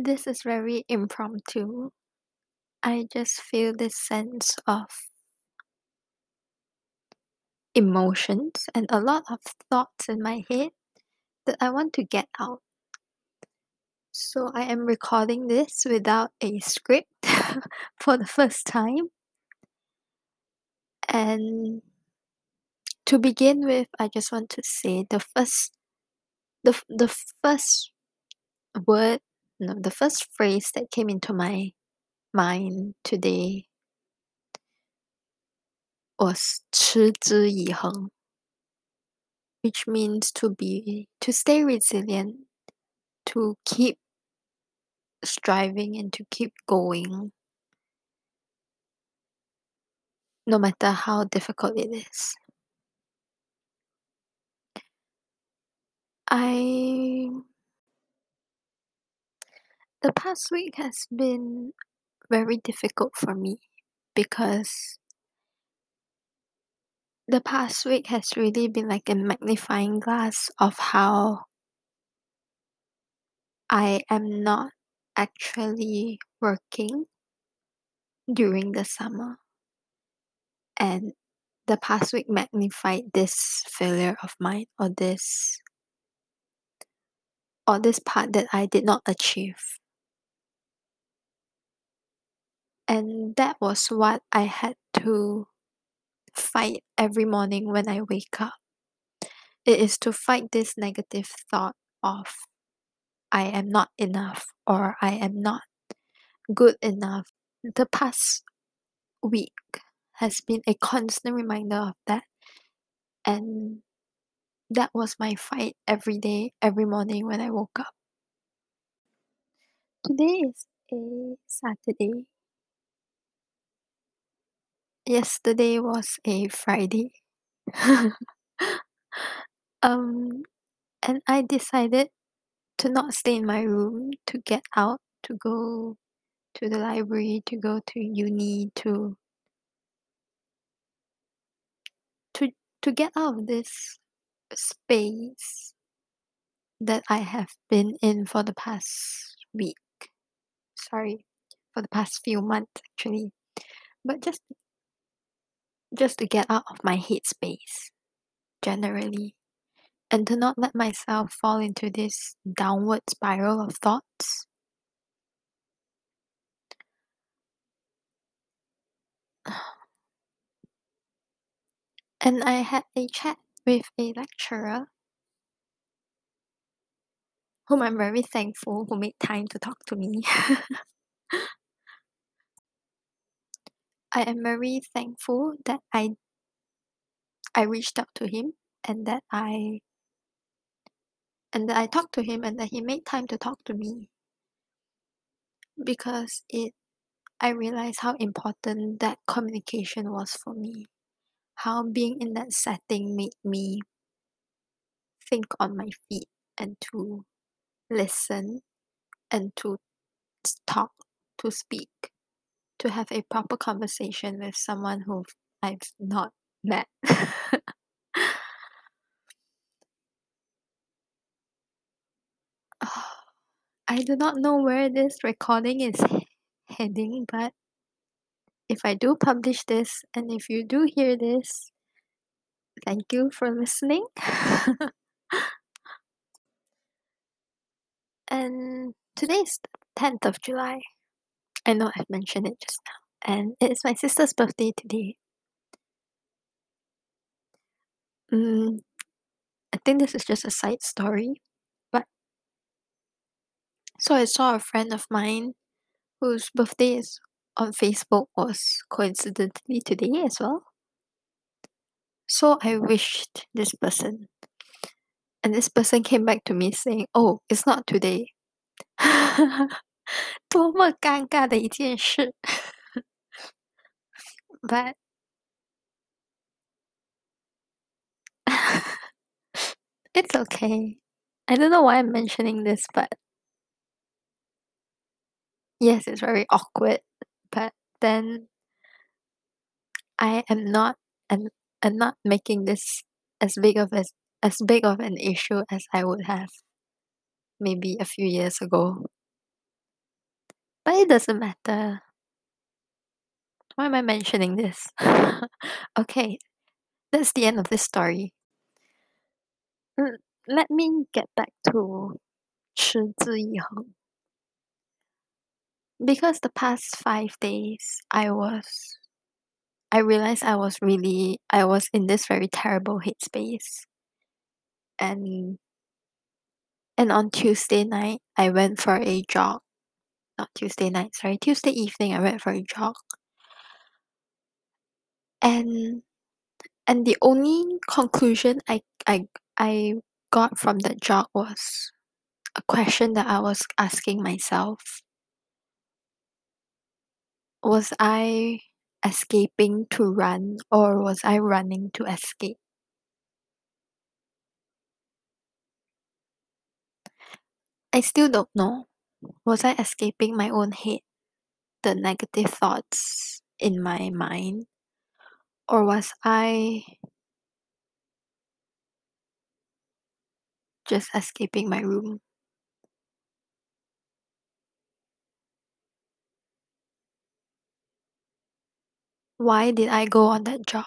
This is very impromptu. I just feel this sense of emotions and a lot of thoughts in my head that I want to get out. So I am recording this without a script for the first time. And to begin with, I just want to say the first the the first word, no, the first phrase that came into my mind today was 持之以恒 which means to be to stay resilient, to keep striving and to keep going no matter how difficult it is. I the past week has been very difficult for me because the past week has really been like a magnifying glass of how I am not actually working during the summer. And the past week magnified this failure of mine or this or this part that I did not achieve. And that was what I had to fight every morning when I wake up. It is to fight this negative thought of I am not enough or I am not good enough. The past week has been a constant reminder of that. And that was my fight every day, every morning when I woke up. Today is a Saturday. Yesterday was a Friday. um, and I decided to not stay in my room, to get out, to go to the library, to go to uni, to to to get out of this space that I have been in for the past week. Sorry, for the past few months actually. But just just to get out of my head space generally and to not let myself fall into this downward spiral of thoughts. And I had a chat with a lecturer whom I'm very thankful who made time to talk to me. I am very thankful that I I reached out to him and that I and that I talked to him and that he made time to talk to me. Because it I realized how important that communication was for me. How being in that setting made me think on my feet and to listen and to talk, to speak, to have a proper conversation with someone who I've not met. I do not know where this recording is heading, but if I do publish this and if you do hear this, thank you for listening. and today is the 10th of July. I know I've mentioned it just now. And it is my sister's birthday today. Mm, I think this is just a side story. But so I saw a friend of mine whose birthday is on Facebook was coincidentally today as well. So I wished this person. And this person came back to me saying, Oh, it's not today. 多么尴尬的一件事 but it's okay. I don't know why I'm mentioning this, but yes, it's very awkward. But then I am not and I'm not making this as big of as as big of an issue as I would have maybe a few years ago. But it doesn't matter. Why am I mentioning this? okay, that's the end of this story. Mm, let me get back to 持之以恒. Because the past five days, I was, I realized I was really, I was in this very terrible headspace. And, and on Tuesday night, I went for a jog. not Tuesday night, sorry, Tuesday evening, I went for a jog. And, and the only conclusion I, I, I got from that jog was a question that I was asking myself Was I escaping to run or was I running to escape? I still don't know. Was I escaping my own head, the negative thoughts in my mind? Or was I just escaping my room? Why did I go on that jog?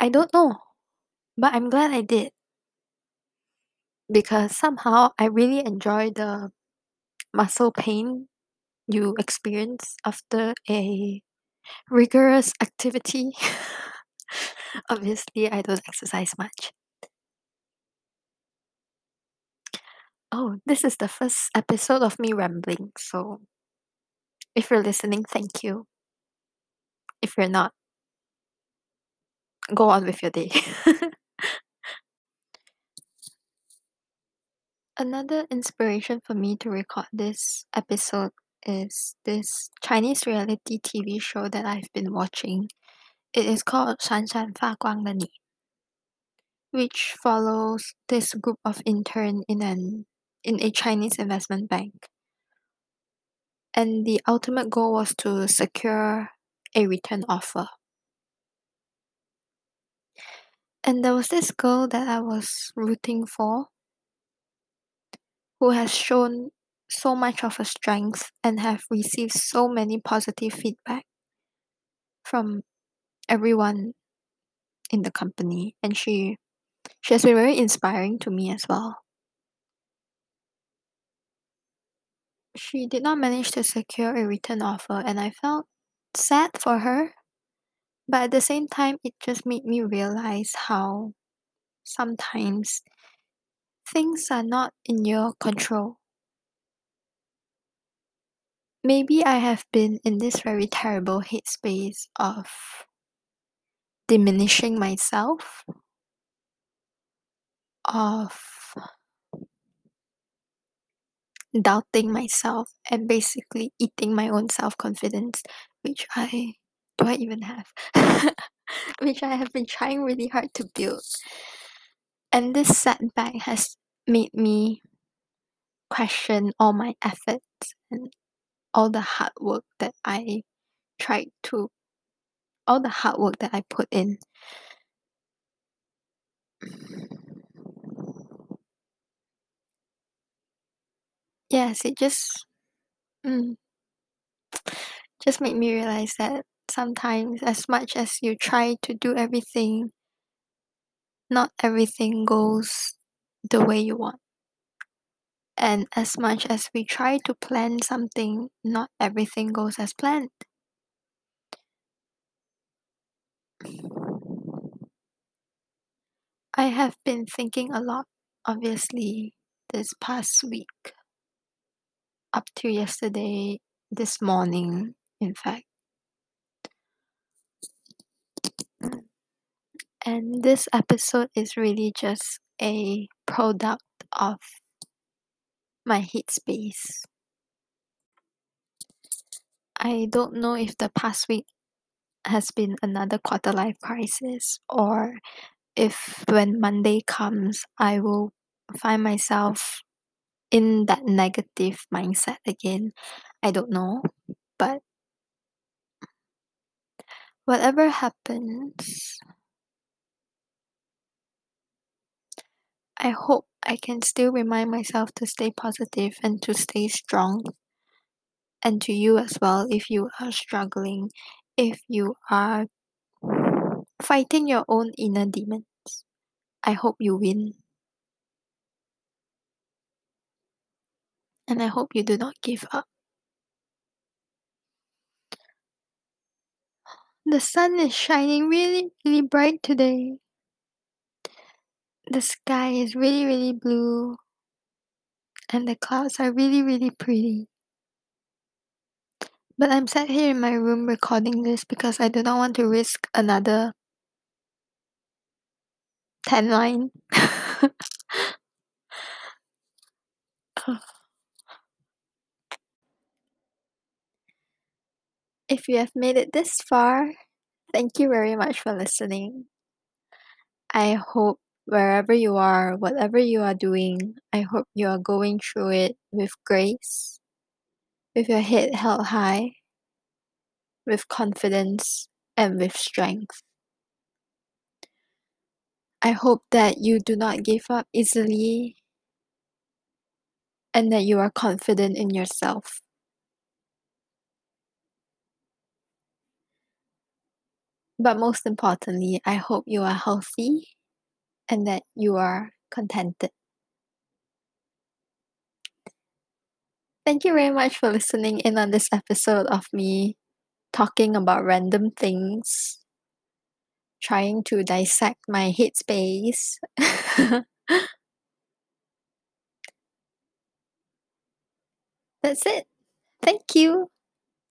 I don't know, but I'm glad I did. Because somehow I really enjoy the muscle pain you experience after a rigorous activity. Obviously, I don't exercise much. Oh, this is the first episode of me rambling, so if you're listening, thank you. If you're not, go on with your day. Another inspiration for me to record this episode is this Chinese reality TV show that I've been watching. It is called Shan Shan Fa Guang Ni, which follows this group of intern in an in a Chinese investment bank. And the ultimate goal was to secure a return offer. And there was this girl that I was rooting for who has shown so much of her strength and have received so many positive feedback from everyone in the company and she she has been very inspiring to me as well. She did not manage to secure a return offer and I felt sad for her. But at the same time, it just made me realize how sometimes things are not in your control. Maybe I have been in this very terrible headspace of diminishing myself, of doubting myself, and basically eating my own self confidence, which I do I even have? which I have been trying really hard to build. And this setback has made me question all my efforts and all the hard work that I tried to all the hard work that I put in. Yes, it just mm, just made me realize that sometimes as much as you try to do everything, not everything goes the way you want. And as much as we try to plan something, not everything goes as planned. I have been thinking a lot, obviously, this past week. Up to yesterday, this morning, in fact. And this episode is really just a product of my headspace. I don't know if the past week has been another quarter life crisis or if when Monday comes, I will find myself in that negative mindset again. I don't know, but whatever happens, I hope I can still remind myself to stay positive and to stay strong. And to you as well, if you are struggling, if you are fighting your own inner demons, I hope you win. And I hope you do not give up. The sun is shining really, really bright today. The sky is really, really blue. And the clouds are really, really pretty. But I'm sat here in my room recording this because I do not want to risk another tan line. if you have made it this far, thank you very much for listening. I hope wherever you are, whatever you are doing, I hope you are going through it with grace, with your head held high, with confidence, and with strength. I hope that you do not give up easily and that you are confident in yourself. But most importantly, I hope you are healthy and that you are contented. Thank you very much for listening in on this episode of me talking about random things, trying to dissect my headspace. That's it. Thank you.